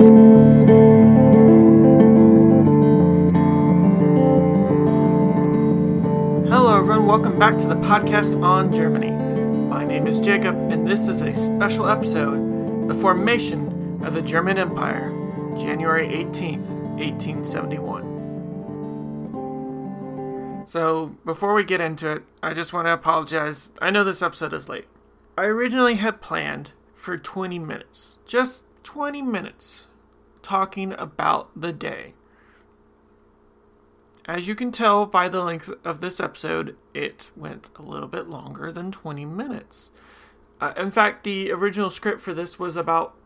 Hello, everyone. Welcome back to the podcast on Germany. My name is Jacob, and this is a special episode The Formation of the German Empire, January 18th, 1871. So, before we get into it, I just want to apologize. I know this episode is late. I originally had planned for 20 minutes, just 20 minutes, talking about the day. As you can tell by the length of this episode, it went a little bit longer than 20 minutes. Uh, in fact, the original script for this was about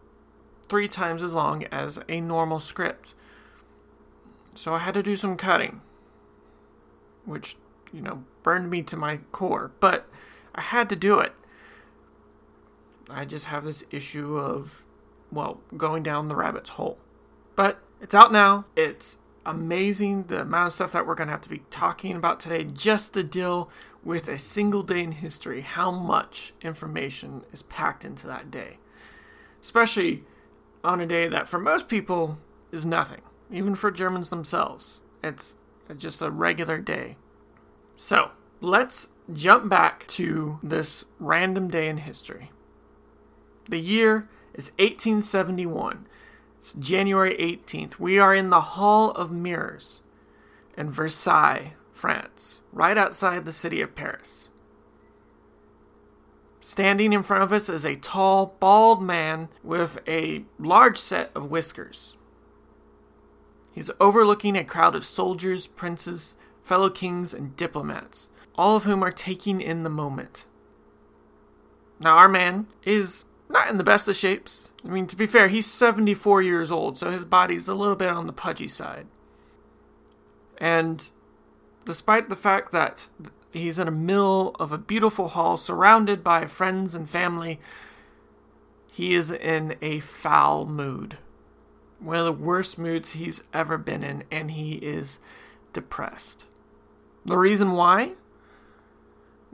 three times as long as a normal script. So I had to do some cutting, which, you know, burned me to my core, but I had to do it. I just have this issue of, well, going down the rabbit's hole. But it's out now. It's amazing the amount of stuff that we're going to have to be talking about today just to deal with a single day in history, how much information is packed into that day. Especially on a day that for most people is nothing, even for Germans themselves. It's just a regular day. So, let's jump back to this random day in history. The year is 1871. It's January 18th. We are in the Hall of Mirrors in Versailles, France, right outside the city of Paris. Standing in front of us is a tall, bald man with a large set of whiskers. He's overlooking a crowd of soldiers, princes, fellow kings, and diplomats, all of whom are taking in the moment. Now, our man is not in the best of shapes. I mean, to be fair, he's 74 years old, so his body's a little bit on the pudgy side. And despite the fact that he's in the middle of a beautiful hall surrounded by friends and family, he is in a foul mood. One of the worst moods he's ever been in, and he is depressed. The reason why?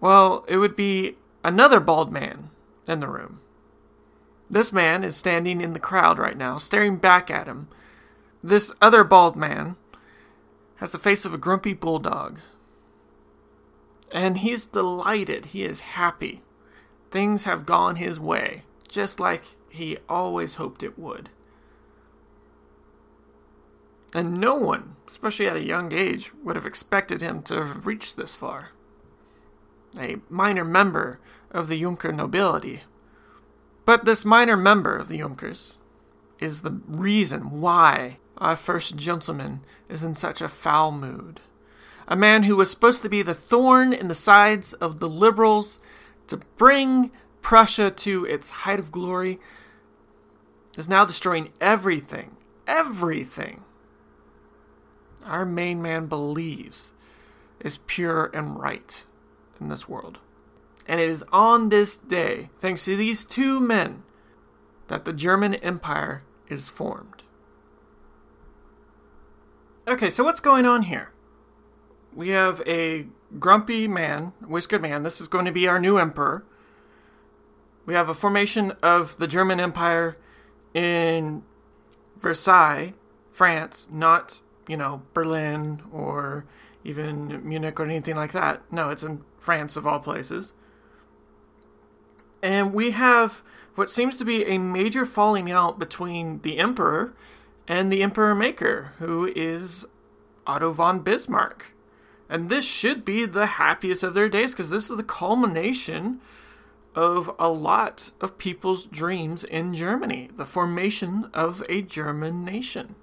Well, it would be another bald man in the room. This man is standing in the crowd right now, staring back at him. This other bald man has the face of a grumpy bulldog. And he's delighted. He is happy. Things have gone his way, just like he always hoped it would. And no one, especially at a young age, would have expected him to have reached this far. A minor member of the Junker nobility but this minor member of the Junkers is the reason why our first gentleman is in such a foul mood. A man who was supposed to be the thorn in the sides of the liberals to bring Prussia to its height of glory is now destroying everything. Everything. Our main man believes is pure and right in this world. And it is on this day, thanks to these two men, that the German Empire is formed. Okay, so what's going on here? We have a grumpy man, whiskered man. This is going to be our new emperor. We have a formation of the German Empire in Versailles, France, not, you know, Berlin or even Munich or anything like that. No, it's in France, of all places. And we have what seems to be a major falling out between the Emperor and the Emperor Maker, who is Otto von Bismarck. And this should be the happiest of their days because this is the culmination of a lot of people's dreams in Germany, the formation of a German nation.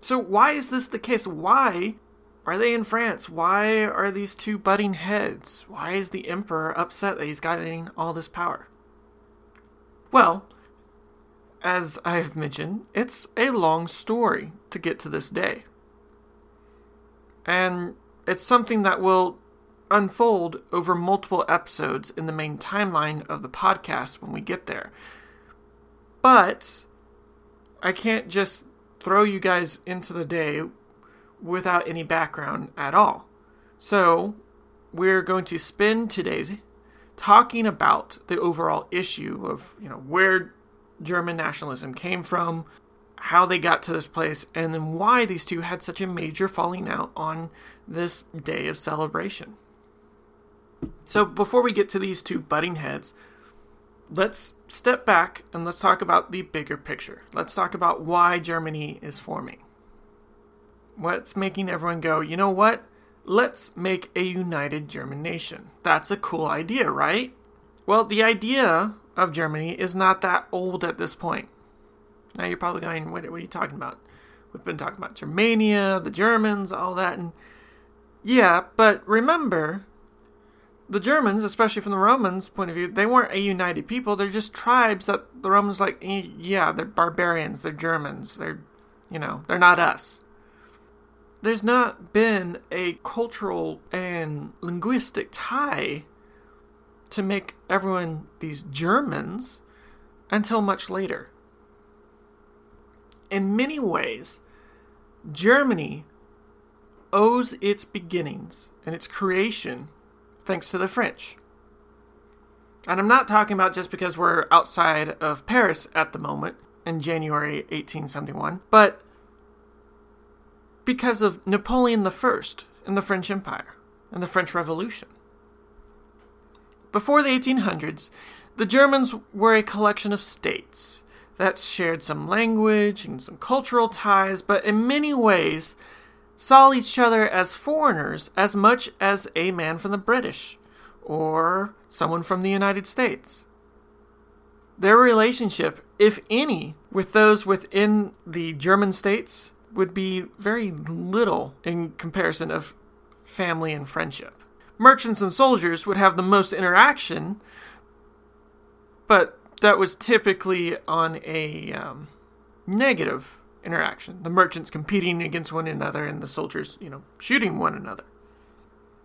So, why is this the case? Why are they in France? Why are these two butting heads? Why is the Emperor upset that he's getting all this power? Well, as I've mentioned, it's a long story to get to this day. And it's something that will unfold over multiple episodes in the main timeline of the podcast when we get there. But I can't just throw you guys into the day without any background at all. So, we're going to spend today's talking about the overall issue of, you know, where German nationalism came from, how they got to this place, and then why these two had such a major falling out on this day of celebration. So, before we get to these two butting heads, let's step back and let's talk about the bigger picture. Let's talk about why Germany is forming. What's making everyone go, you know what? Let's make a united German nation. That's a cool idea, right? Well, the idea of Germany is not that old at this point. Now you're probably going, what, are you talking about? We've been talking about Germania, the Germans, all that. And yeah, but remember, the Germans, especially from the Romans' point of view, they weren't a united people. They're just tribes that the Romans like, eh, yeah, they're barbarians, they're Germans, they're, you know, they're not us. There's not been a cultural and linguistic tie to make everyone these Germans until much later. In many ways, Germany owes its beginnings and its creation thanks to the French. And I'm not talking about just because we're outside of Paris at the moment in January 1871, but because of Napoleon I and the French Empire and the French Revolution. Before the 1800s, the Germans were a collection of states that shared some language and some cultural ties, but in many ways saw each other as foreigners as much as a man from the British or someone from the United States. Their relationship, if any, with those within the German states would be very little in comparison of family and friendship. Merchants and soldiers would have the most interaction, but that was typically on a um, negative interaction. The merchants competing against one another and the soldiers, you know, shooting one another.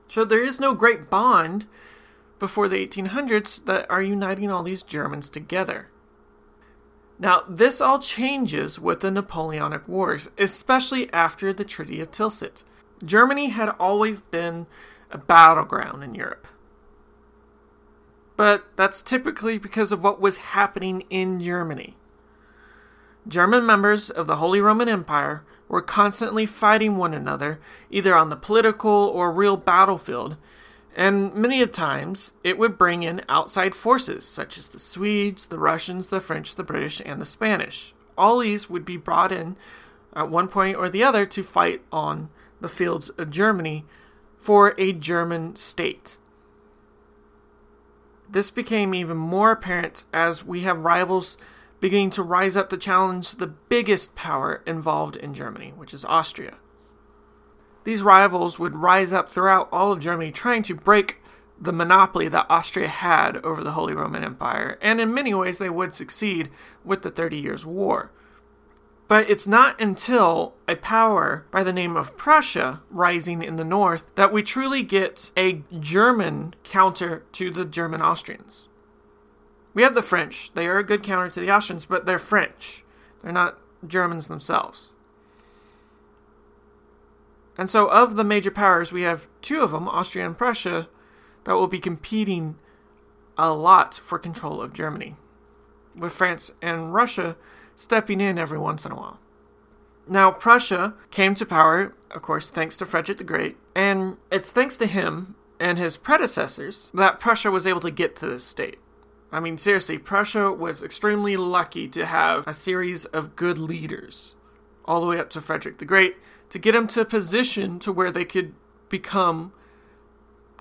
So there is no great bond before the 1800s that are uniting all these Germans together. Now, this all changes with the Napoleonic Wars, especially after the Treaty of Tilsit. Germany had always been a battleground in Europe but that's typically because of what was happening in Germany. German members of the Holy Roman Empire were constantly fighting one another, either on the political or real battlefield, and many a times it would bring in outside forces such as the Swedes, the Russians, the French, the British, and the Spanish. All these would be brought in at one point or the other to fight on the fields of Germany for a German state. This became even more apparent as we have rivals beginning to rise up to challenge the biggest power involved in Germany, which is Austria. These rivals would rise up throughout all of Germany, trying to break the monopoly that Austria had over the Holy Roman Empire, and in many ways they would succeed with the Thirty Years' War. But it's not until a power by the name of Prussia rising in the north that we truly get a German counter to the German Austrians. We have the French. They are a good counter to the Austrians, but they're French. They're not Germans themselves. And so, of the major powers, we have two of them, Austria and Prussia, that will be competing a lot for control of Germany. With France and Russia stepping in every once in a while. Now, Prussia came to power, of course, thanks to Frederick the Great, and it's thanks to him and his predecessors that Prussia was able to get to this state. I mean, seriously, Prussia was extremely lucky to have a series of good leaders, all the way up to Frederick the Great, to get them to a position to where they could become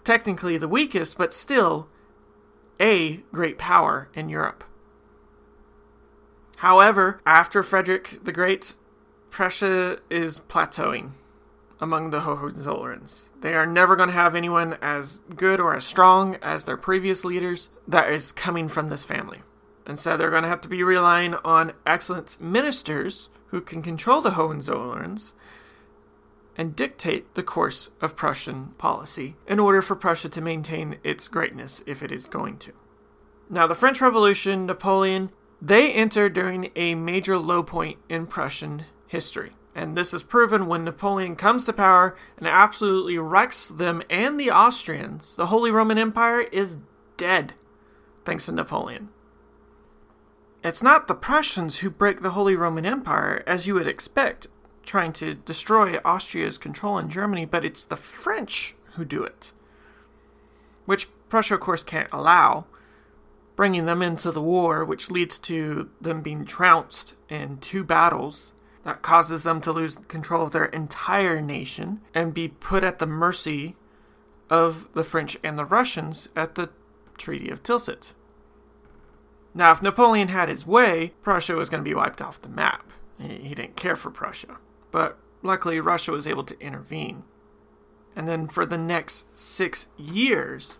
technically the weakest, but still a great power in Europe. However, after Frederick the Great, Prussia is plateauing among the Hohenzollerns. They are never going to have anyone as good or as strong as their previous leaders that is coming from this family. Instead, they're going to have to be relying on excellent ministers who can control the Hohenzollerns and dictate the course of Prussian policy in order for Prussia to maintain its greatness if it is going to. Now, the French Revolution, Napoleon, they enter during a major low point in Prussian history. And this is proven when Napoleon comes to power and absolutely wrecks them and the Austrians. The Holy Roman Empire is dead, thanks to Napoleon. it's not the Prussians who break the Holy Roman Empire, as you would expect, trying to destroy Austria's control in Germany, but it's the French who do it. Which Prussia, of course, can't allow, bringing them into the war, which leads to them being trounced in two battles. That causes them to lose control of their entire nation and be put at the mercy of the French and the Russians at the Treaty of Tilsit. Now, if Napoleon had his way, Prussia was going to be wiped off the map. He didn't care for Prussia. But luckily, Russia was able to intervene. And then for the next six years,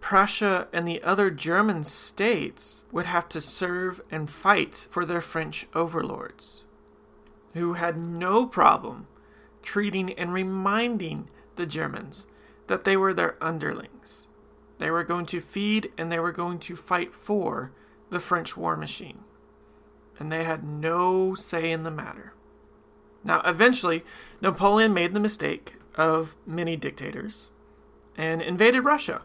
Prussia and the other German states would have to serve and fight for their French overlords, who had no problem treating and reminding the Germans that they were their underlings. They were going to feed and they were going to fight for the French war machine. And they had no say in the matter. Now, eventually, Napoleon made the mistake of many dictators and invaded Russia,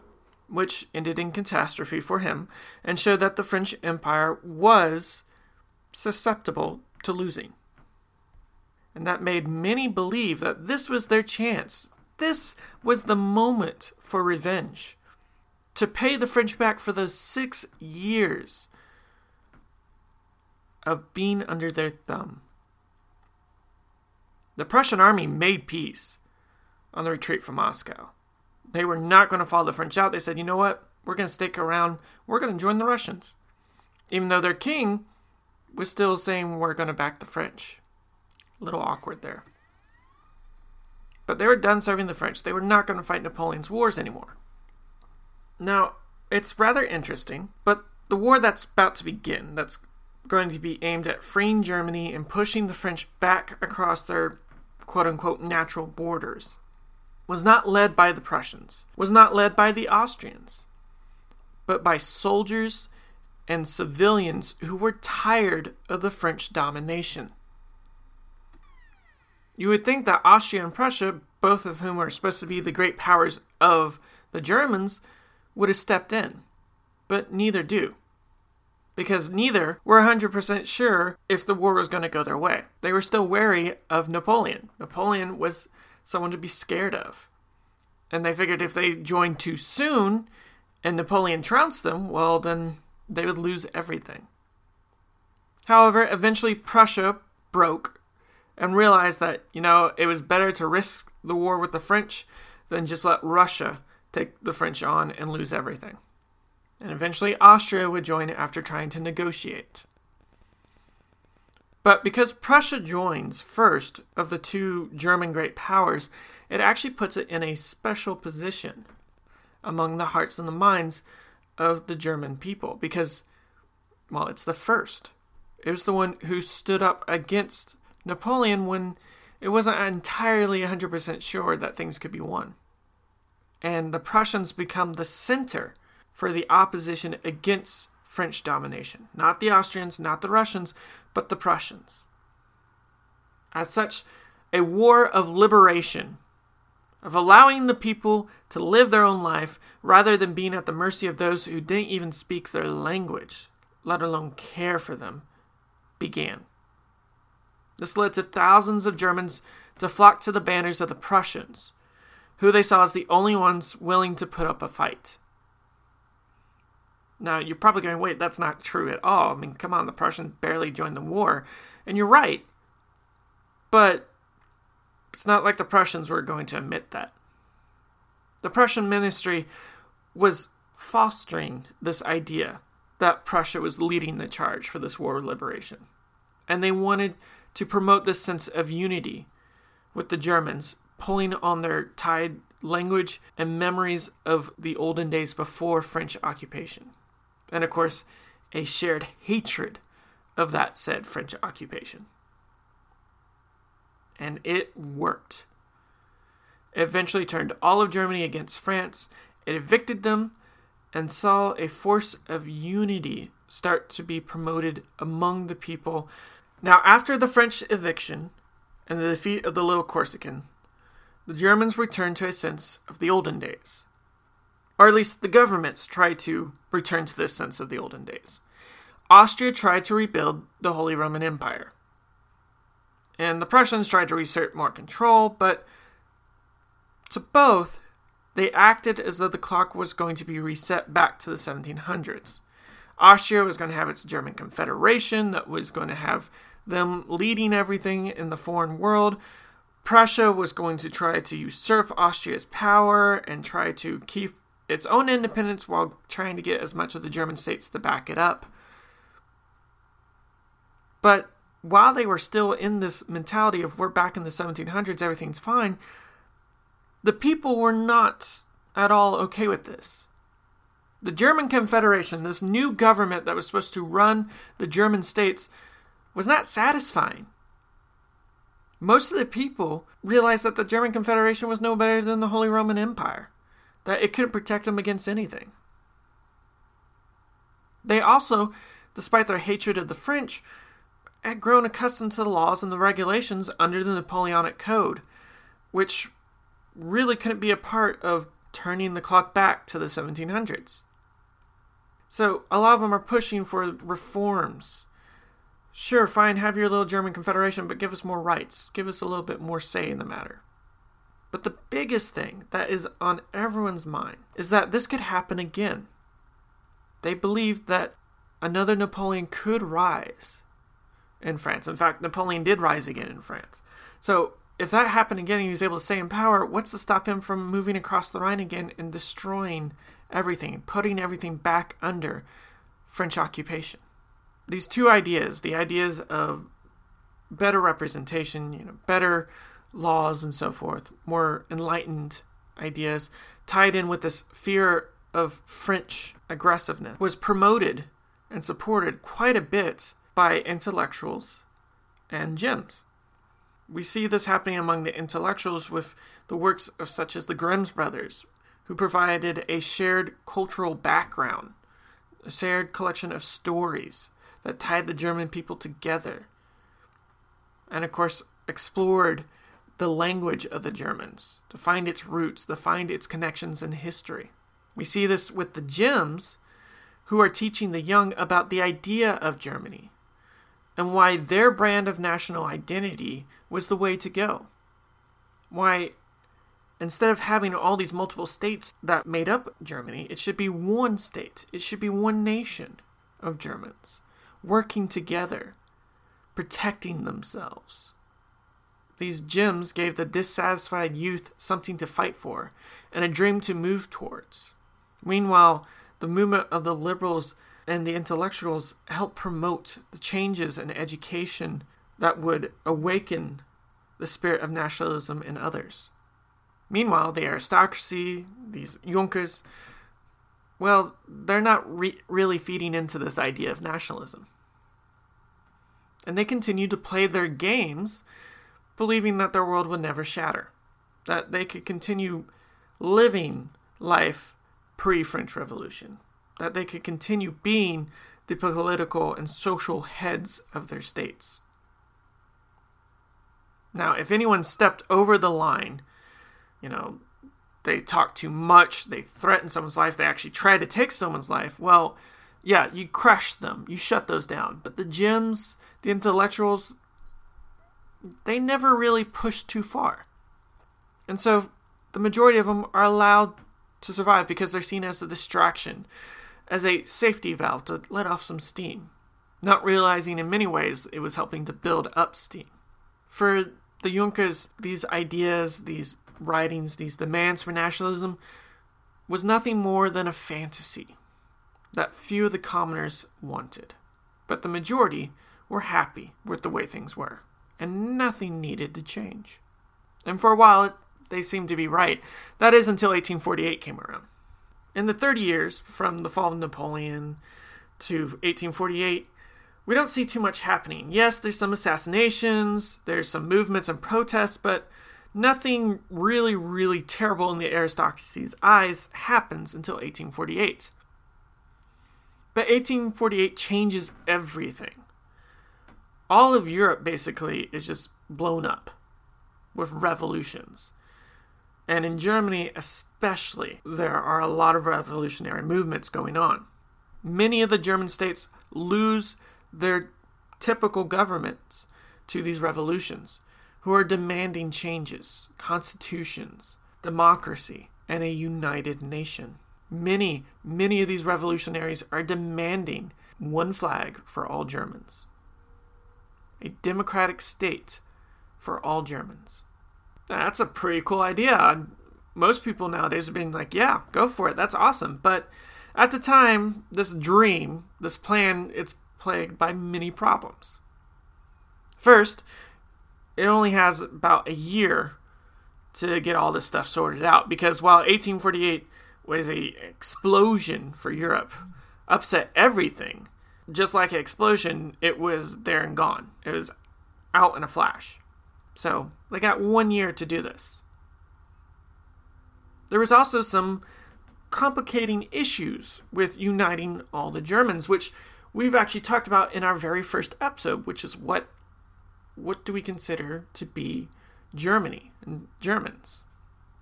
which ended in catastrophe for him and showed that the French Empire was susceptible to losing. And that made many believe that this was their chance. This was the moment for revenge to pay the French back for those six years of being under their thumb. The Prussian army made peace on the retreat from Moscow. They were not going to follow the French out. They said, you know what? We're going to stick around. We're going to join the Russians. Even though their king was still saying, we're going to back the French. A little awkward there. But they were done serving the French. They were not going to fight Napoleon's wars anymore. Now, it's rather interesting, but the war that's about to begin, that's going to be aimed at freeing Germany and pushing the French back across their quote unquote natural borders, was not led by the Prussians, was not led by the Austrians, but by soldiers and civilians who were tired of the French domination. You would think that Austria and Prussia, both of whom are supposed to be the great powers of the Germans, would have stepped in, but neither do. Because neither were 100% sure if the war was going to go their way. They were still wary of Napoleon. Napoleon was someone to be scared of. And they figured if they joined too soon and Napoleon trounced them, well, then they would lose everything. However, eventually Prussia broke and realized that, you know, it was better to risk the war with the French than just let Russia take the French on and lose everything. And eventually Austria would join after trying to negotiate. But because Prussia joins first of the two German great powers, it actually puts it in a special position among the hearts and the minds of the German people because, well, it's the first. It was the one who stood up against Napoleon when it wasn't entirely 100% sure that things could be won and the Prussians become the center for the opposition against French domination. Not the Austrians, not the Russians, but the Prussians. As such, a war of liberation, of allowing the people to live their own life rather than being at the mercy of those who didn't even speak their language, let alone care for them, began. This led to thousands of Germans to flock to the banners of the Prussians, who they saw as the only ones willing to put up a fight. Now, you're probably going, wait, that's not true at all. I mean, come on, the Prussians barely joined the war. And you're right. But it's not like the Prussians were going to admit that. The Prussian ministry was fostering this idea that Prussia was leading the charge for this war of liberation. And they wanted to promote this sense of unity with the Germans pulling on their tied language and memories of the olden days before French occupation. And of course, a shared hatred of that said French occupation. And it worked. It eventually turned all of Germany against France, it evicted them, and saw a force of unity start to be promoted among the people. Now, after the French eviction and the defeat of the Little Corsican, the Germans returned to a sense of the olden days. Or at least the governments tried to return to this sense of the olden days. Austria tried to rebuild the Holy Roman Empire. And the Prussians tried to reassert more control, but to both, they acted as though the clock was going to be reset back to the 1700s. Austria was going to have its German Confederation that was going to have them leading everything in the foreign world. Prussia was going to try to usurp Austria's power and try to keep its own independence while trying to get as much of the German states to back it up. But while they were still in this mentality of we're back in the 1700s, everything's fine, the people were not at all okay with this. The German Confederation, this new government that was supposed to run the German states, was not satisfying. Most of the people realized that the German Confederation was no better than the Holy Roman Empire, that it couldn't protect them against anything. They also, despite their hatred of the French, had grown accustomed to the laws and the regulations under the Napoleonic Code, which really couldn't be a part of turning the clock back to the 1700s. So a lot of them are pushing for reforms. Sure, fine, have your little German Confederation, but give us more rights. Give us a little bit more say in the matter. But the biggest thing that is on everyone's mind is that this could happen again. They believed that another Napoleon could rise in France. In fact, Napoleon did rise again in France. So if that happened again and he was able to stay in power, what's to stop him from moving across the Rhine again and destroying everything, putting everything back under French occupation? These two ideas, the ideas of better representation, you know, better laws and so forth, more enlightened ideas, tied in with this fear of French aggressiveness, was promoted and supported quite a bit by intellectuals and gyms. We see this happening among the intellectuals with the works of such as the Grimm's brothers, who provided a shared cultural background, a shared collection of stories that tied the German people together, and of course explored the language of the Germans to find its roots, to find its connections in history. We see this with the gyms, who are teaching the young about the idea of Germany, and why their brand of national identity was the way to go. Why, instead of having all these multiple states that made up Germany, it should be one state, it should be one nation of Germans working together, protecting themselves. These gyms gave the dissatisfied youth something to fight for and a dream to move towards. Meanwhile, the movement of the liberals and the intellectuals helped promote the changes in education that would awaken the spirit of nationalism in others. Meanwhile, the aristocracy, these Junkers, well, they're not re- really feeding into this idea of nationalism. And they continue to play their games, believing that their world would never shatter, that they could continue living life pre French Revolution that they could continue being the political and social heads of their states. Now, if anyone stepped over the line, you know, they talk too much, they threaten someone's life, they actually try to take someone's life, well, yeah, you crush them, you shut those down. But the gyms, the intellectuals, they never really push too far. And so the majority of them are allowed to survive because they're seen as a distraction as a safety valve to let off some steam, not realizing in many ways it was helping to build up steam. For the Junkers, these ideas, these writings, these demands for nationalism was nothing more than a fantasy that few of the commoners wanted. But the majority were happy with the way things were, and nothing needed to change. And for a while, they seemed to be right. That is until 1848 came around. In the 30 years from the fall of Napoleon to 1848, we don't see too much happening. Yes, there's some assassinations, there's some movements and protests, but nothing really, really terrible in the aristocracy's eyes happens until 1848. But 1848 changes everything. All of Europe basically is just blown up with revolutions. And in Germany, especially, there are a lot of revolutionary movements going on. Many of the German states lose their typical governments to these revolutions, who are demanding changes, constitutions, democracy, and a united nation. Many, many of these revolutionaries are demanding one flag for all Germans, a democratic state for all Germans. That's a pretty cool idea. Most people nowadays are being like, yeah, go for it. That's awesome. But at the time, this dream, this plan, it's plagued by many problems. First, it only has about a year to get all this stuff sorted out because while 1848 was a explosion for Europe, upset everything, just like an explosion, it was there and gone. It was out in a flash. So they got one year to do this. There was also some complicating issues with uniting all the Germans, which we've actually talked about in our very first episode, which is what what do we consider to be Germany and Germans?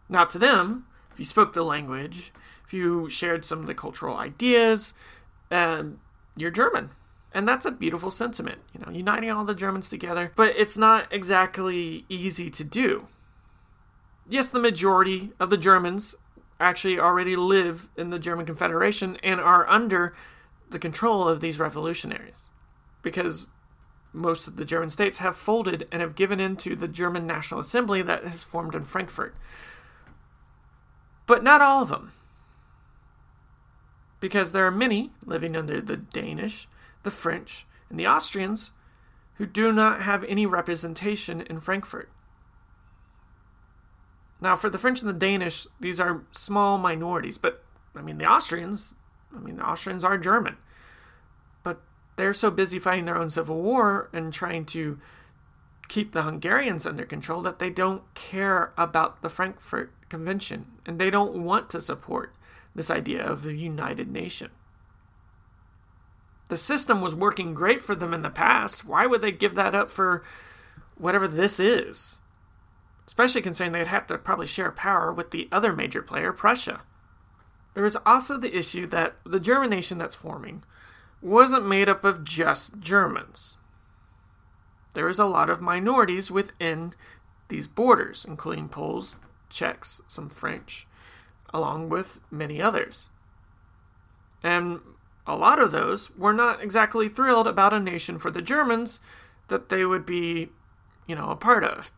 Now, to them, if you spoke the language, if you shared some of the cultural ideas, um, you're German. And that's a beautiful sentiment, you know, uniting all the Germans together. But it's not exactly easy to do. Yes, the majority of the Germans actually already live in the German Confederation and are under the control of these revolutionaries. Because most of the German states have folded and have given in to the German National Assembly that has formed in Frankfurt. But not all of them. Because there are many living under the Danish, the French, and the Austrians who do not have any representation in Frankfurt. Now, for the French and the Danish, these are small minorities, but I mean, the Austrians, I mean, the Austrians are German But they're so busy fighting their own civil war and trying to keep the Hungarians under control that they don't care about the Frankfurt Convention and they don't want to support this idea of a united nation. The system was working great for them in the past. Why would they give that up for whatever this is? Especially considering they'd have to probably share power with the other major player, Prussia. There is also the issue that the German nation that's forming wasn't made up of just Germans. There is a lot of minorities within these borders, including Poles, Czechs, some French, along with many others. And a lot of those were not exactly thrilled about a nation for the Germans that they would be, you know, a part of.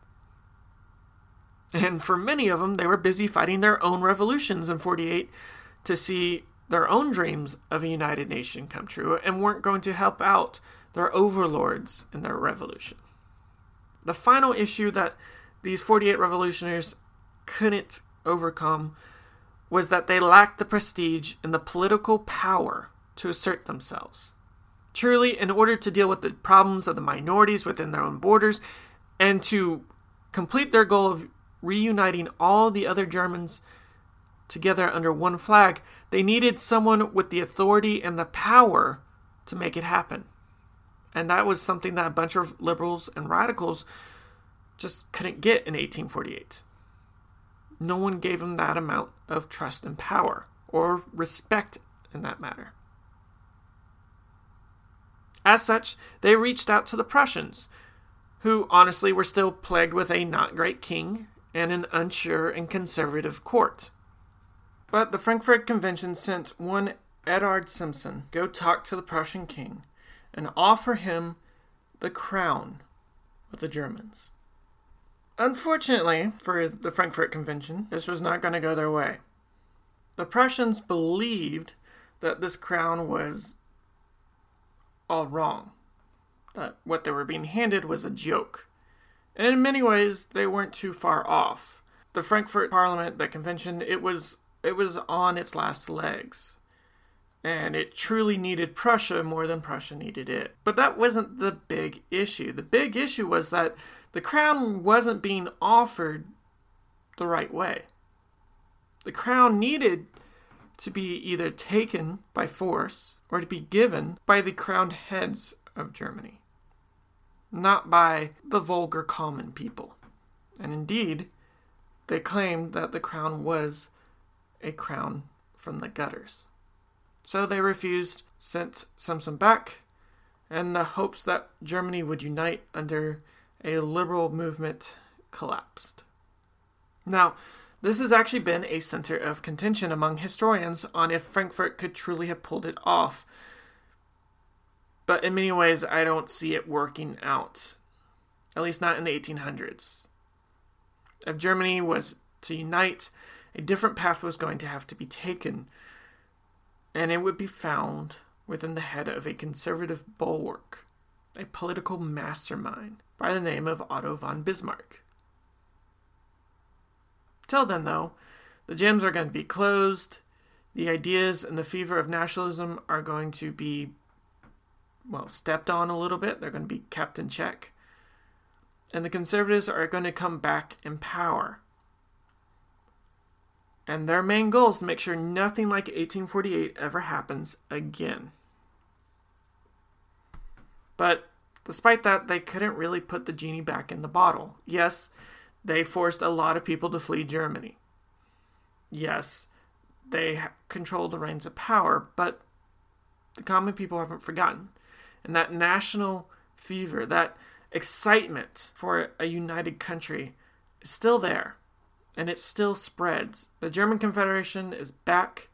And for many of them, they were busy fighting their own revolutions in 48 to see their own dreams of a united nation come true and weren't going to help out their overlords in their revolution. The final issue that these 48 revolutionaries couldn't overcome was that they lacked the prestige and the political power to assert themselves. Truly, in order to deal with the problems of the minorities within their own borders and to complete their goal of reuniting all the other Germans together under one flag, they needed someone with the authority and the power to make it happen. And that was something that a bunch of liberals and radicals just couldn't get in 1848. No one gave him that amount of trust and power or respect in that matter. As such, they reached out to the Prussians, who honestly were still plagued with a not great king and an unsure and conservative court. But the Frankfurt Convention sent one Eduard Simson go talk to the Prussian king and offer him the crown of the Germans. Unfortunately for the Frankfurt Convention, this was not going to go their way. The Prussians believed that this crown was all wrong, that what they were being handed was a joke. And in many ways, they weren't too far off. The Frankfurt Parliament, the convention, it was it was on its last legs. And it truly needed Prussia more than Prussia needed it. But that wasn't the big issue. The big issue was that the crown wasn't being offered the right way. The crown needed to be either taken by force or to be given by the crowned heads of Germany, not by the vulgar common people. And indeed, they claimed that the crown was a crown from the gutters. So they refused sent Simson back, and the hopes that Germany would unite under a liberal movement collapsed. Now, this has actually been a center of contention among historians on if Frankfurt could truly have pulled it off. But in many ways, I don't see it working out, at least not in the 1800s. If Germany was to unite, a different path was going to have to be taken, and it would be found within the head of a conservative bulwark, a political mastermind by the name of Otto von Bismarck. Till then, though, the gyms are going to be closed. The ideas and the fever of nationalism are going to be, well, stepped on a little bit. They're going to be kept in check. And the conservatives are going to come back in power. And their main goal is to make sure nothing like 1848 ever happens again. But despite that, they couldn't really put the genie back in the bottle. Yes, they forced a lot of people to flee Germany. Yes, they controlled the reins of power, but the common people haven't forgotten. And that national fever, that excitement for a united country is still there. And it still spreads. The German Confederation is back.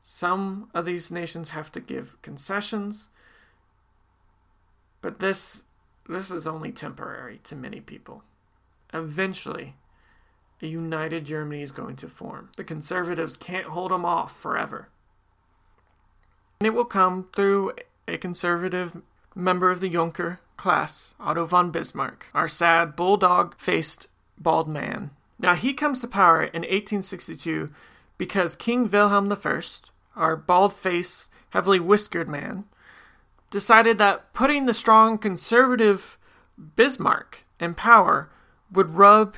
Some of these nations have to give concessions. But this this is only temporary to many people. Eventually, a united Germany is going to form. The conservatives can't hold them off forever. And it will come through a conservative member of the Junker class, Otto von Bismarck, our sad bulldog faced bald man. Now, he comes to power in 1862 because King Wilhelm I, our bald faced, heavily whiskered man, decided that putting the strong conservative Bismarck in power would rub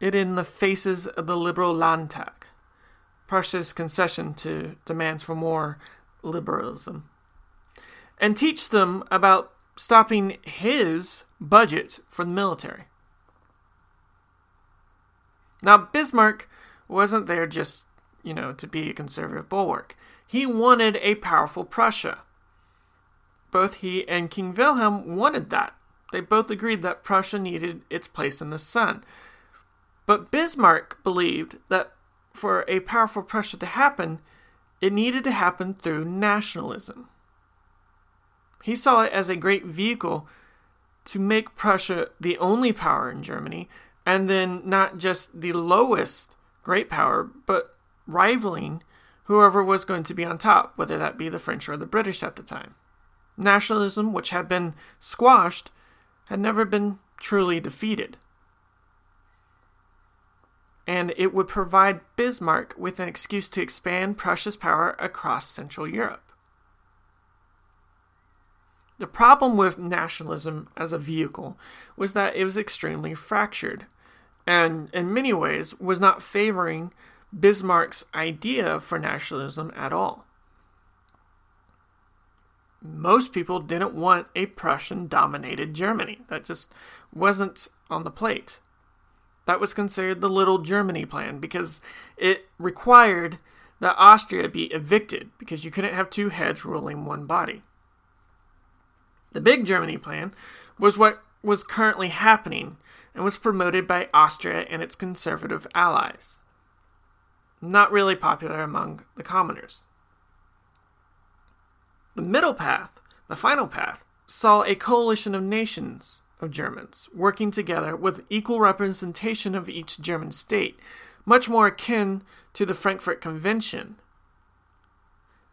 it in the faces of the liberal Landtag, Prussia's concession to demands for more liberalism, and teach them about stopping his budget for the military. Now, Bismarck wasn't there just, you know, to be a conservative bulwark. He wanted a powerful Prussia. Both he and King Wilhelm wanted that. They both agreed that Prussia needed its place in the sun. But Bismarck believed that for a powerful Prussia to happen, it needed to happen through nationalism. He saw it as a great vehicle to make Prussia the only power in Germany, and then not just the lowest great power, but rivaling whoever was going to be on top, whether that be the French or the British at the time. Nationalism, which had been squashed, had never been truly defeated. And it would provide Bismarck with an excuse to expand Prussia's power across Central Europe. The problem with nationalism as a vehicle was that it was extremely fractured, and in many ways was not favoring Bismarck's idea for nationalism at all most people didn't want a Prussian dominated Germany. That just wasn't on the plate. That was considered the Little Germany plan because it required that Austria be evicted because you couldn't have two heads ruling one body. The Big Germany plan was what was currently happening and was promoted by Austria and its conservative allies. Not really popular among the commoners. The middle path, the final path, saw a coalition of nations of Germans working together with equal representation of each German state, much more akin to the Frankfurt Convention.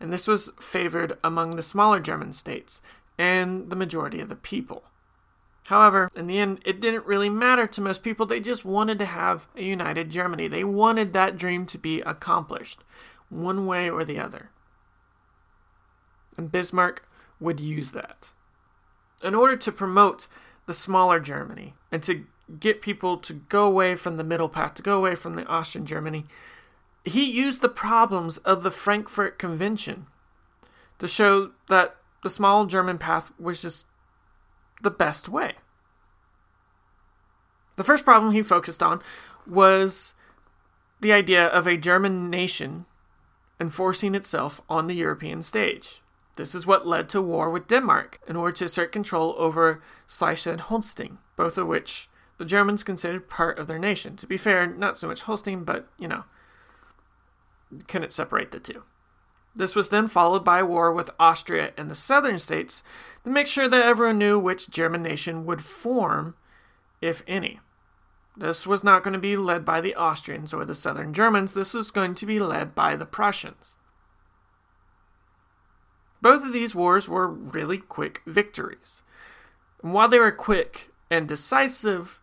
And this was favored among the smaller German states and the majority of the people. However, in the end, it didn't really matter to most people. They just wanted to have a united Germany. They wanted that dream to be accomplished, one way or the other and Bismarck would use that. In order to promote the smaller Germany and to get people to go away from the middle path, to go away from the Austrian Germany, he used the problems of the Frankfurt Convention to show that the small German path was just the best way. The first problem he focused on was the idea of a German nation enforcing itself on the European stage This is what led to war with Denmark in order to assert control over Schleswig Holstein, both of which the Germans considered part of their nation. To be fair, not so much Holstein, but, you know, couldn't separate the two. This was then followed by a war with Austria and the southern states to make sure that everyone knew which German nation would form, if any. This was not going to be led by the Austrians or the southern Germans, this was going to be led by the Prussians. Both of these wars were really quick victories. And while they were quick and decisive,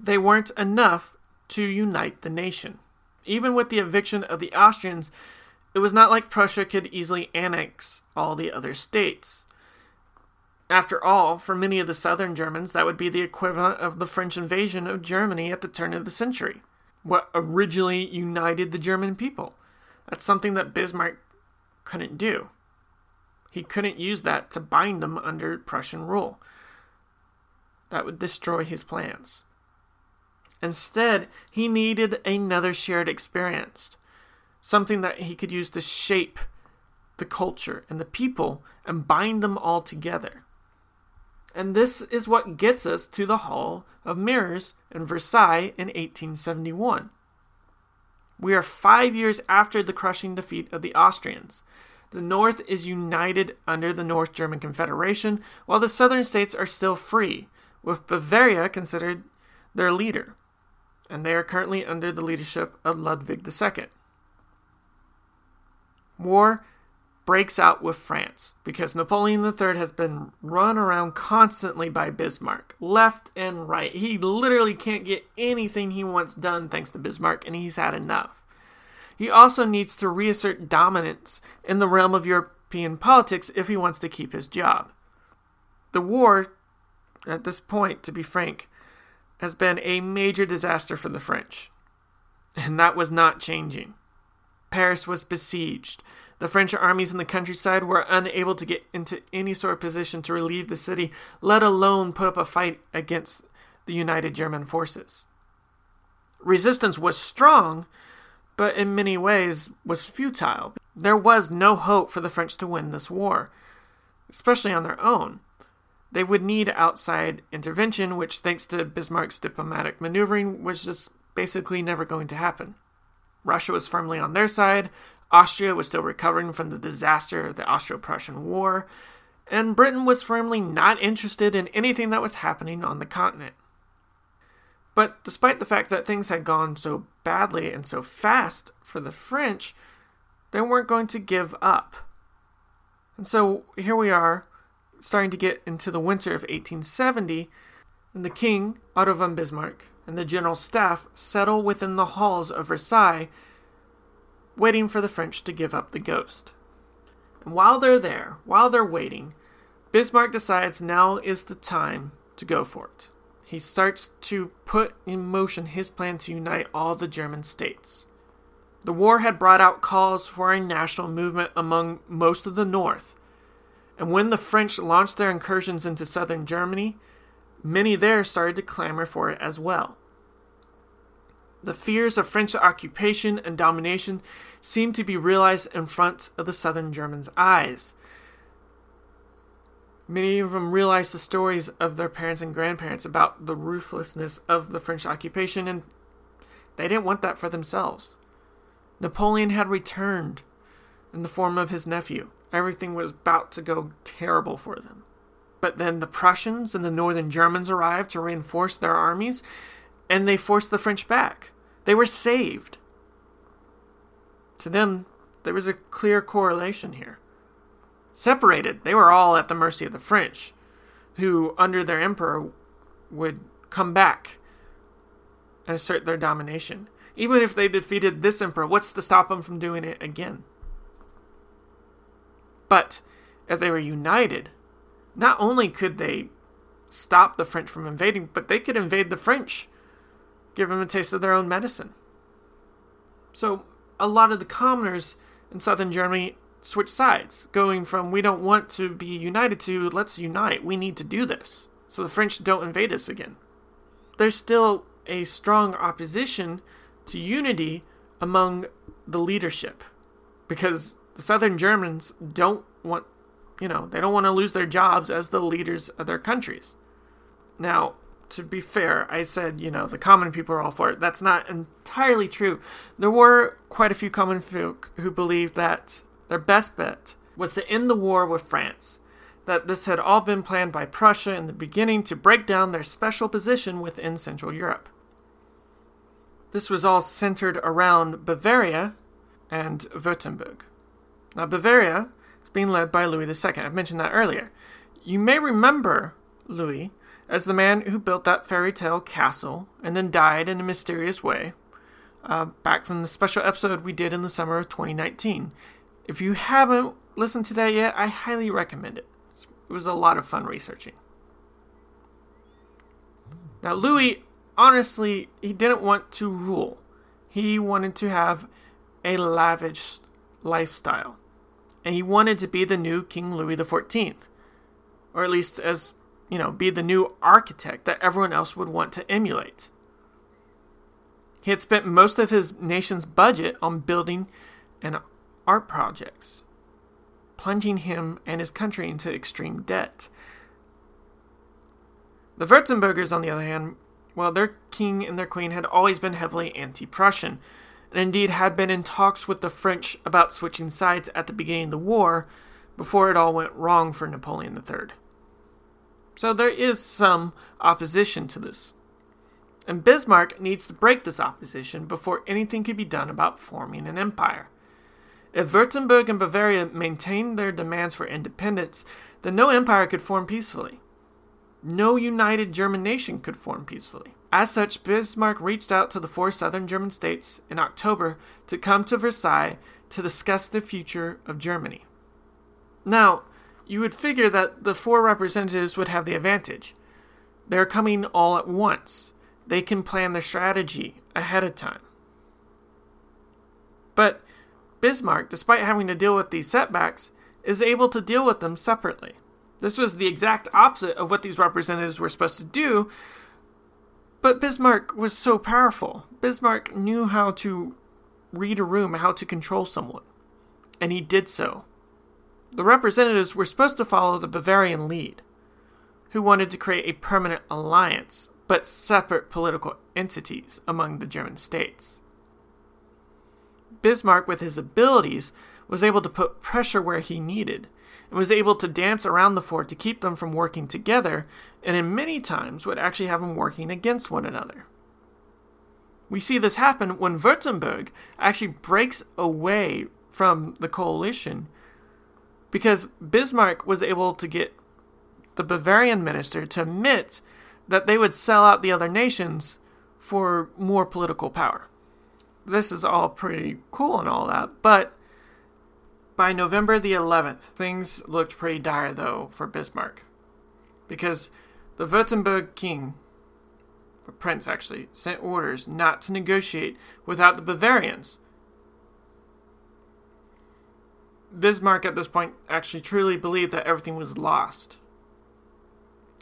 they weren't enough to unite the nation. Even with the eviction of the Austrians, it was not like Prussia could easily annex all the other states. After all, for many of the southern Germans, that would be the equivalent of the French invasion of Germany at the turn of the century. What originally united the German people. That's something that Bismarck couldn't do. He couldn't use that to bind them under Prussian rule. That would destroy his plans. Instead, he needed another shared experience, something that he could use to shape the culture and the people and bind them all together. And this is what gets us to the Hall of Mirrors in Versailles in 1871. We are five years after the crushing defeat of the Austrians. The North is united under the North German Confederation, while the southern states are still free, with Bavaria considered their leader. And they are currently under the leadership of Ludwig II. War breaks out with France because Napoleon III has been run around constantly by Bismarck, left and right. He literally can't get anything he wants done thanks to Bismarck, and he's had enough. He also needs to reassert dominance in the realm of European politics if he wants to keep his job. The war, at this point, to be frank, has been a major disaster for the French, and that was not changing. Paris was besieged. The French armies in the countryside were unable to get into any sort of position to relieve the city, let alone put up a fight against the united German forces. Resistance was strong, but in many ways was futile. There was no hope for the French to win this war, especially on their own. They would need outside intervention, which, thanks to Bismarck's diplomatic maneuvering, was just basically never going to happen. Russia was firmly on their side, Austria was still recovering from the disaster of the Austro Prussian War, and Britain was firmly not interested in anything that was happening on the continent. But despite the fact that things had gone so badly and so fast for the French, they weren't going to give up. And so here we are, starting to get into the winter of 1870, and the king, Otto von Bismarck, and the general staff settle within the halls of Versailles waiting for the French to give up the ghost. And while they're there, while they're waiting, Bismarck decides now is the time to go for it. He starts to put in motion his plan to unite all the German states. The war had brought out calls for a national movement among most of the North, and when the French launched their incursions into southern Germany, many there started to clamor for it as well. The fears of French occupation and domination seemed to be realized in front of the southern Germans' eyes. Many of them realized the stories of their parents and grandparents about the ruthlessness of the French occupation, and they didn't want that for themselves. Napoleon had returned in the form of his nephew. Everything was about to go terrible for them. But then the Prussians and the northern Germans arrived to reinforce their armies, and they forced the French back. They were saved. To them, there was a clear correlation here. Separated, they were all at the mercy of the French, who, under their emperor, would come back and assert their domination. Even if they defeated this emperor, what's to stop them from doing it again? But if they were united, not only could they stop the French from invading, but they could invade the French, give them a taste of their own medicine. So a lot of the commoners in southern Germany switched sides, going from we don't want to be united to let's unite, we need to do this, so the French don't invade us again. There's still a strong opposition to unity among the leadership because the southern Germans don't want you know, they don't want to lose their jobs as the leaders of their countries. Now, to be fair, I said, you know, the common people are all for it. That's not entirely true. There were quite a few common folk who believed that their best bet was to end the war with France, that this had all been planned by Prussia in the beginning to break down their special position within Central Europe. This was all centered around Bavaria and Württemberg. Now, Bavaria is being led by Louis II. I've mentioned that earlier. You may remember Louis as the man who built that fairy tale castle and then died in a mysterious way, uh, back from the special episode we did in the summer of 2019. If you haven't listened to that yet, I highly recommend it. It was a lot of fun researching. Now, Louis, honestly, he didn't want to rule. He wanted to have a lavish lifestyle. And he wanted to be the new King Louis XIV. Or at least as you know, be the new architect that everyone else would want to emulate. He had spent most of his nation's budget on building and art projects, plunging him and his country into extreme debt. The Württembergers, on the other hand, well, their king and their queen had always been heavily anti Prussian, and indeed had been in talks with the French about switching sides at the beginning of the war before it all went wrong for Napoleon III. So there is some opposition to this. And Bismarck needs to break this opposition before anything can be done about forming an empire. If Württemberg and Bavaria maintained their demands for independence, then no empire could form peacefully. No united German nation could form peacefully. As such, Bismarck reached out to the four southern German states in October to come to Versailles to discuss the future of Germany. Now, you would figure that the four representatives would have the advantage. They're coming all at once. They can plan their strategy ahead of time. But Bismarck, despite having to deal with these setbacks, is able to deal with them separately. This was the exact opposite of what these representatives were supposed to do, but Bismarck was so powerful. Bismarck knew how to read a room, how to control someone, and he did so the representatives were supposed to follow the Bavarian lead, who wanted to create a permanent alliance, but separate political entities among the German states. Bismarck, with his abilities, was able to put pressure where he needed, and was able to dance around the four to keep them from working together, and in many times would actually have them working against one another. We see this happen when Württemberg actually breaks away from the coalition because Bismarck was able to get the Bavarian minister to admit that they would sell out the other nations for more political power. This is all pretty cool and all that, but by November the 11th, things looked pretty dire though for Bismarck. Because the Württemberg king, or prince actually, sent orders not to negotiate without the Bavarians Bismarck at this point actually truly believed that everything was lost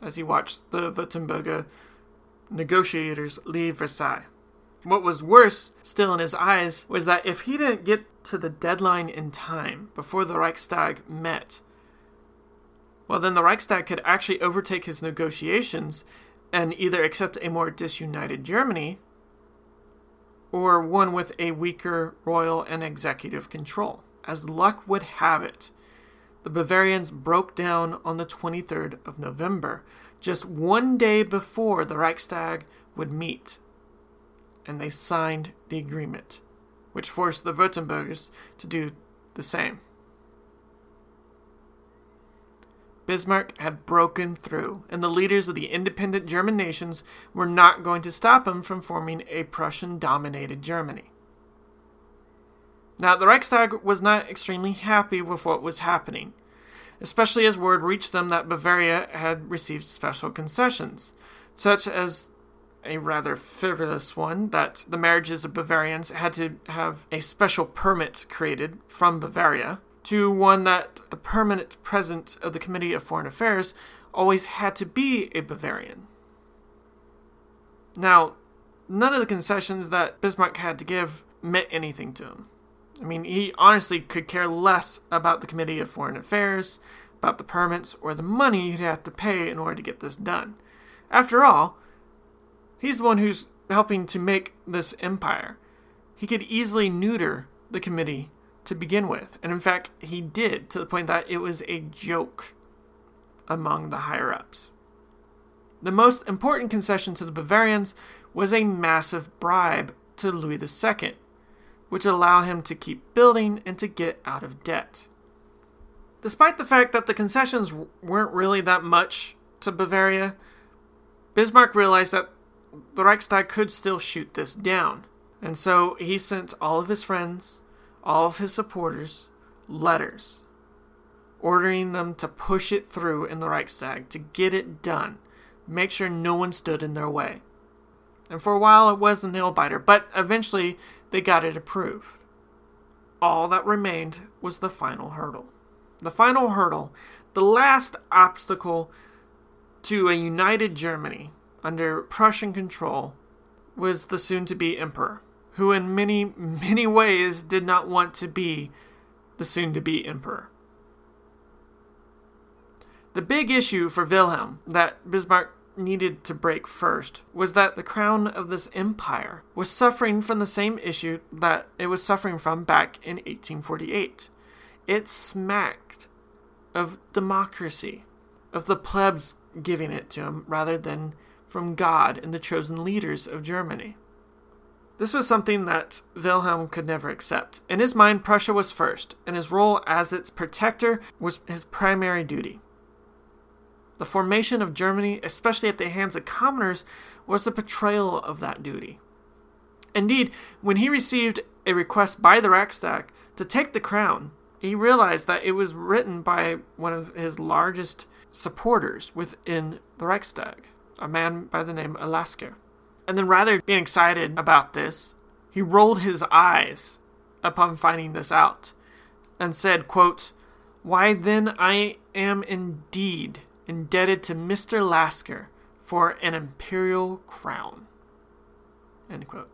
as he watched the Württemberger negotiators leave Versailles. What was worse still in his eyes was that if he didn't get to the deadline in time before the Reichstag met, well, then the Reichstag could actually overtake his negotiations and either accept a more disunited Germany or one with a weaker royal and executive control. As luck would have it, the Bavarians broke down on the 23rd of November, just one day before the Reichstag would meet, and they signed the agreement, which forced the Württembergers to do the same. Bismarck had broken through, and the leaders of the independent German nations were not going to stop him from forming a Prussian dominated Germany. Now, the Reichstag was not extremely happy with what was happening, especially as word reached them that Bavaria had received special concessions, such as a rather frivolous one that the marriages of Bavarians had to have a special permit created from Bavaria, to one that the permanent president of the Committee of Foreign Affairs always had to be a Bavarian. Now, none of the concessions that Bismarck had to give meant anything to him. I mean, he honestly could care less about the Committee of Foreign Affairs, about the permits or the money he'd have to pay in order to get this done. After all, he's the one who's helping to make this empire. He could easily neuter the committee to begin with, and in fact, he did to the point that it was a joke among the higher ups. The most important concession to the Bavarians was a massive bribe to Louis II, which allowed him to keep building and to get out of debt. Despite the fact that the concessions weren't really that much to Bavaria, Bismarck realized that the Reichstag could still shoot this down. And so he sent all of his friends, all of his supporters, letters ordering them to push it through in the Reichstag, to get it done, make sure no one stood in their way. And for a while it was a nail biter, but eventually they got it approved. All that remained was the final hurdle. The final hurdle, the last obstacle to a united Germany under Prussian control, was the soon to be emperor, who in many, many ways did not want to be the soon to be emperor. The big issue for Wilhelm that Bismarck needed to break first was that the crown of this empire was suffering from the same issue that it was suffering from back in 1848. It smacked of democracy, of the plebs giving it to him rather than from God and the chosen leaders of Germany. This was something that Wilhelm could never accept. In his mind, Prussia was first, and his role as its protector was his primary duty. The formation of Germany, especially at the hands of commoners, was a betrayal of that duty. Indeed, when he received a request by the Reichstag to take the crown, he realized that it was written by one of his largest supporters within the Reichstag, a man by the name of Lasker. And then, rather being excited about this, he rolled his eyes upon finding this out and said, quote, Why then I am indeed indebted to Mr. Lasker for an imperial crown. End quote.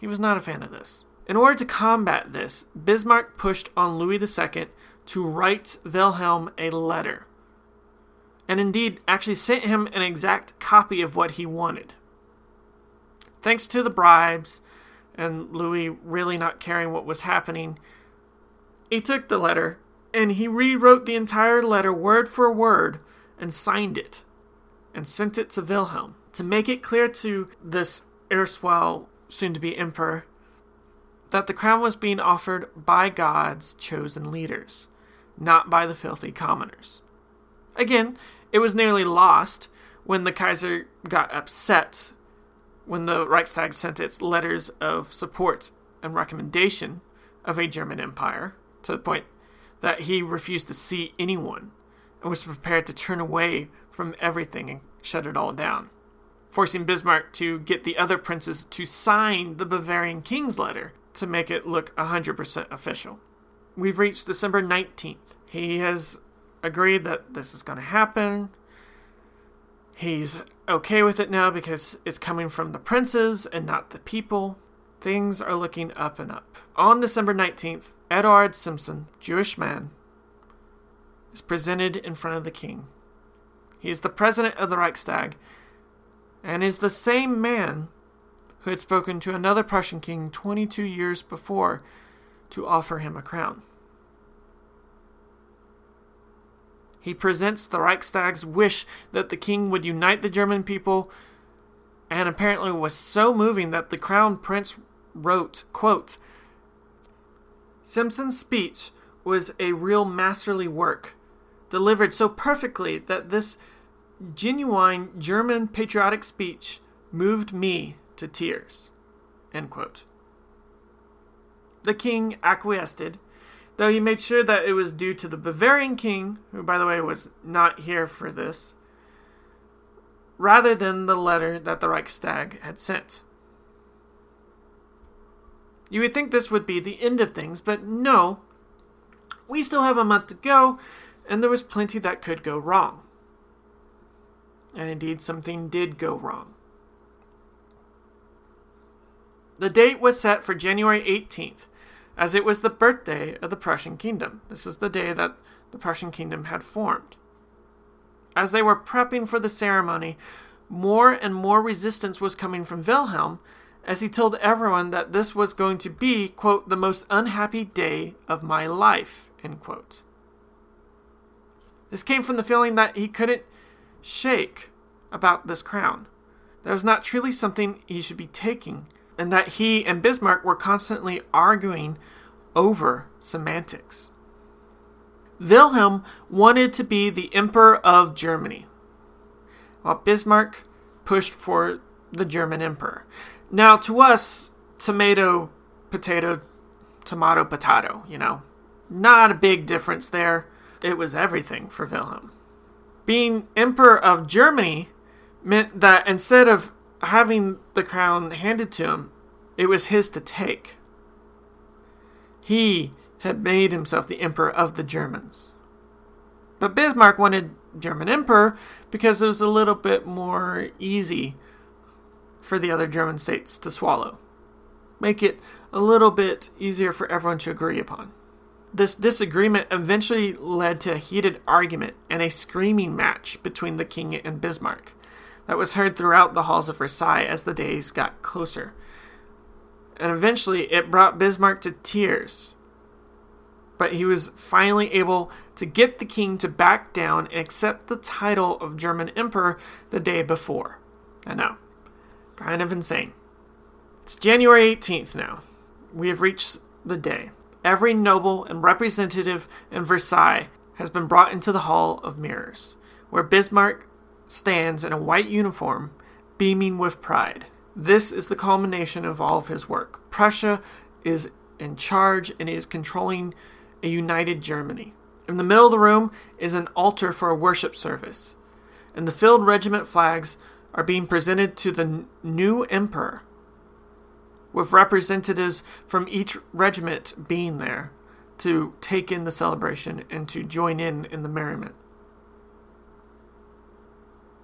He was not a fan of this. In order to combat this, Bismarck pushed on Louis II to write Wilhelm a letter, and indeed actually sent him an exact copy of what he wanted. Thanks to the bribes and Louis really not caring what was happening, he took the letter and he rewrote the entire letter word for word and signed it and sent it to Wilhelm to make it clear to this erstwhile soon to be emperor that the crown was being offered by God's chosen leaders, not by the filthy commoners. Again, it was nearly lost when the Kaiser got upset when the Reichstag sent its letters of support and recommendation of a German empire to the point that he refused to see anyone and was prepared to turn away from everything and shut it all down, forcing Bismarck to get the other princes to sign the Bavarian king's letter to make it look 100% official. We've reached December 19th. He has agreed that this is going to happen. He's okay with it now because it's coming from the princes and not the people. Things are looking up and up. On December 19th, Eduard Simson, Jewish man, is presented in front of the king. He is the president of the Reichstag and is the same man who had spoken to another Prussian king 22 years before to offer him a crown. He presents the Reichstag's wish that the king would unite the German people and apparently was so moving that the crown prince wrote, quote, Simson's speech was a real masterly work delivered so perfectly that this genuine German patriotic speech moved me to tears. The king acquiesced, though he made sure that it was due to the Bavarian king, who, by the way, was not here for this, rather than the letter that the Reichstag had sent. You would think this would be the end of things, but no. We still have a month to go, and there was plenty that could go wrong. And indeed, something did go wrong. The date was set for January 18th, as it was the birthday of the Prussian kingdom. This is the day that the Prussian kingdom had formed. As they were prepping for the ceremony, more and more resistance was coming from Wilhelm as he told everyone that this was going to be, quote, the most unhappy day of my life, end quote. This came from the feeling that he couldn't shake about this crown. That was not truly something he should be taking, and that he and Bismarck were constantly arguing over semantics. Wilhelm wanted to be the Emperor of Germany, while Bismarck pushed for the German Emperor. Now, to us, tomato, potato, tomato, potato, you know, not a big difference there. It was everything for Wilhelm. Being Emperor of Germany meant that instead of having the crown handed to him, it was his to take. He had made himself the emperor of the Germans. But Bismarck wanted German emperor because it was a little bit more easy for the other German states to swallow. Make it a little bit easier for everyone to agree upon. This disagreement eventually led to a heated argument and a screaming match between the king and Bismarck that was heard throughout the halls of Versailles as the days got closer. And eventually it brought Bismarck to tears but he was finally able to get the king to back down and accept the title of German emperor the day before. I know, kind of insane. It's January 18th now. We have reached the day. Every noble and representative in Versailles has been brought into the Hall of Mirrors, where Bismarck stands in a white uniform, beaming with pride. This is the culmination of all of his work. Prussia is in charge and is controlling a united Germany. In the middle of the room is an altar for a worship service, and the filled regiment flags are being presented to the n- new emperor, with representatives from each regiment being there to take in the celebration and to join in in the merriment.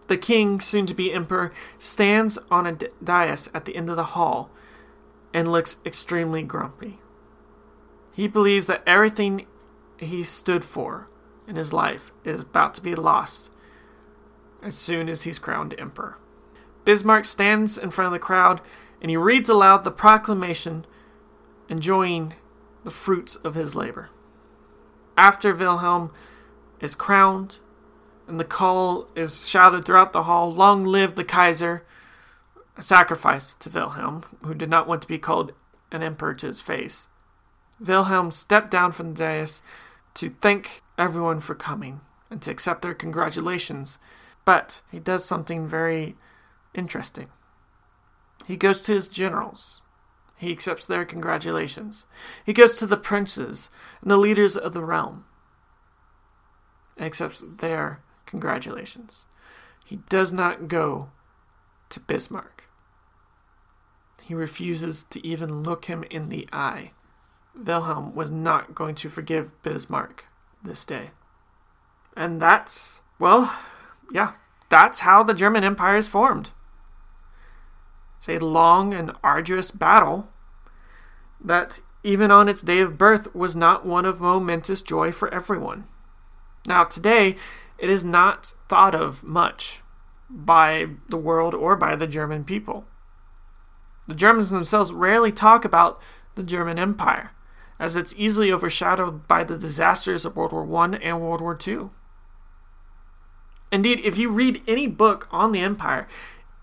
The king, soon to be emperor, stands on a dais at the end of the hall and looks extremely grumpy. He believes that everything he stood for in his life is about to be lost as soon as he's crowned emperor. Bismarck stands in front of the crowd and he reads aloud the proclamation, enjoying the fruits of his labor. After Wilhelm is crowned and the call is shouted throughout the hall, Long live the Kaiser! A sacrifice to Wilhelm, who did not want to be called an emperor to his face. Wilhelm stepped down from the dais to thank everyone for coming and to accept their congratulations, but he does something very interesting. He goes to his generals. He accepts their congratulations. He goes to the princes and the leaders of the realm accepts their congratulations. He does not go to Bismarck. He refuses to even look him in the eye. Wilhelm was not going to forgive Bismarck this day. And that's, well, yeah, that's how the German Empire is formed. It's a long and arduous battle that, even on its day of birth, was not one of momentous joy for everyone. Now, today, it is not thought of much by the world or by the German people. The Germans themselves rarely talk about the German Empire as it's easily overshadowed by the disasters of World War I and World War II. Indeed, if you read any book on the Empire,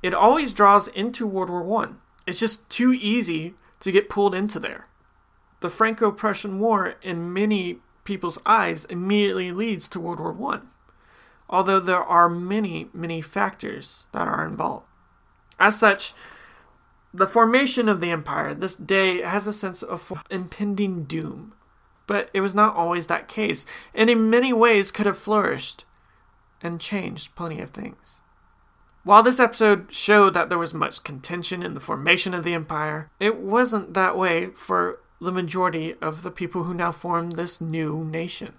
it always draws into World War I. It's just too easy to get pulled into there. The Franco Prussian War, in many people's eyes, immediately leads to World War I, although there are many, many factors that are involved. As such, the formation of the empire, this day, has a sense of impending doom. But it was not always that case, and in many ways could have flourished and changed plenty of things. While this episode showed that there was much contention in the formation of the empire, it wasn't that way for the majority of the people who now form this new nation.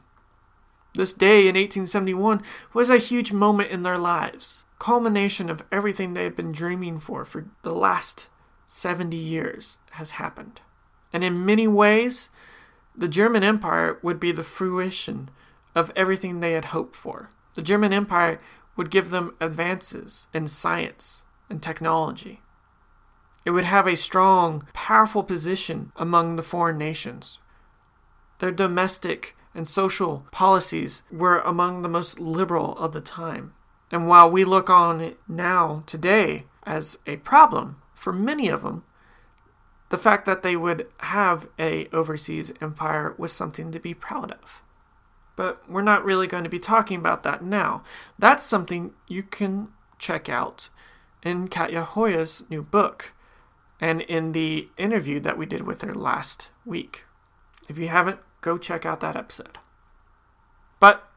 This day in 1871 was a huge moment in their lives, culmination of everything they had been dreaming for for the last 70 years has happened. And in many ways, the German Empire would be the fruition of everything they had hoped for. The German Empire would give them advances in science and technology. It would have a strong, powerful position among the foreign nations. Their domestic and social policies were among the most liberal of the time. And while we look on it now, today, as a problem for many of them, the fact that they would have a overseas empire was something to be proud of. But we're not really going to be talking about that now. That's something you can check out in Katja Hoyer's new book and in the interview that we did with her last week. If you haven't, go check out that episode. But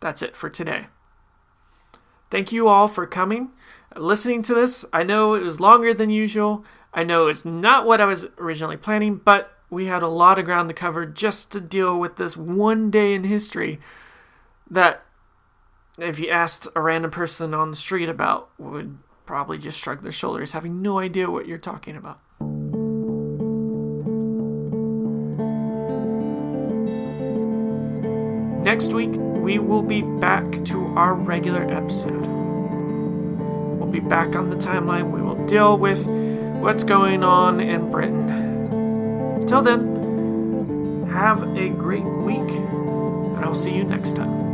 that's it for today. Thank you all for coming, listening to this. I know it was longer than usual. I know it's not what I was originally planning, but we had a lot of ground to cover just to deal with this one day in history that, if you asked a random person on the street about, would probably just shrug their shoulders, having no idea what you're talking about. Next week, we will be back to our regular episode. We'll be back on the timeline. We will deal with what's going on in Britain. Until then, have a great week, and I'll see you next time.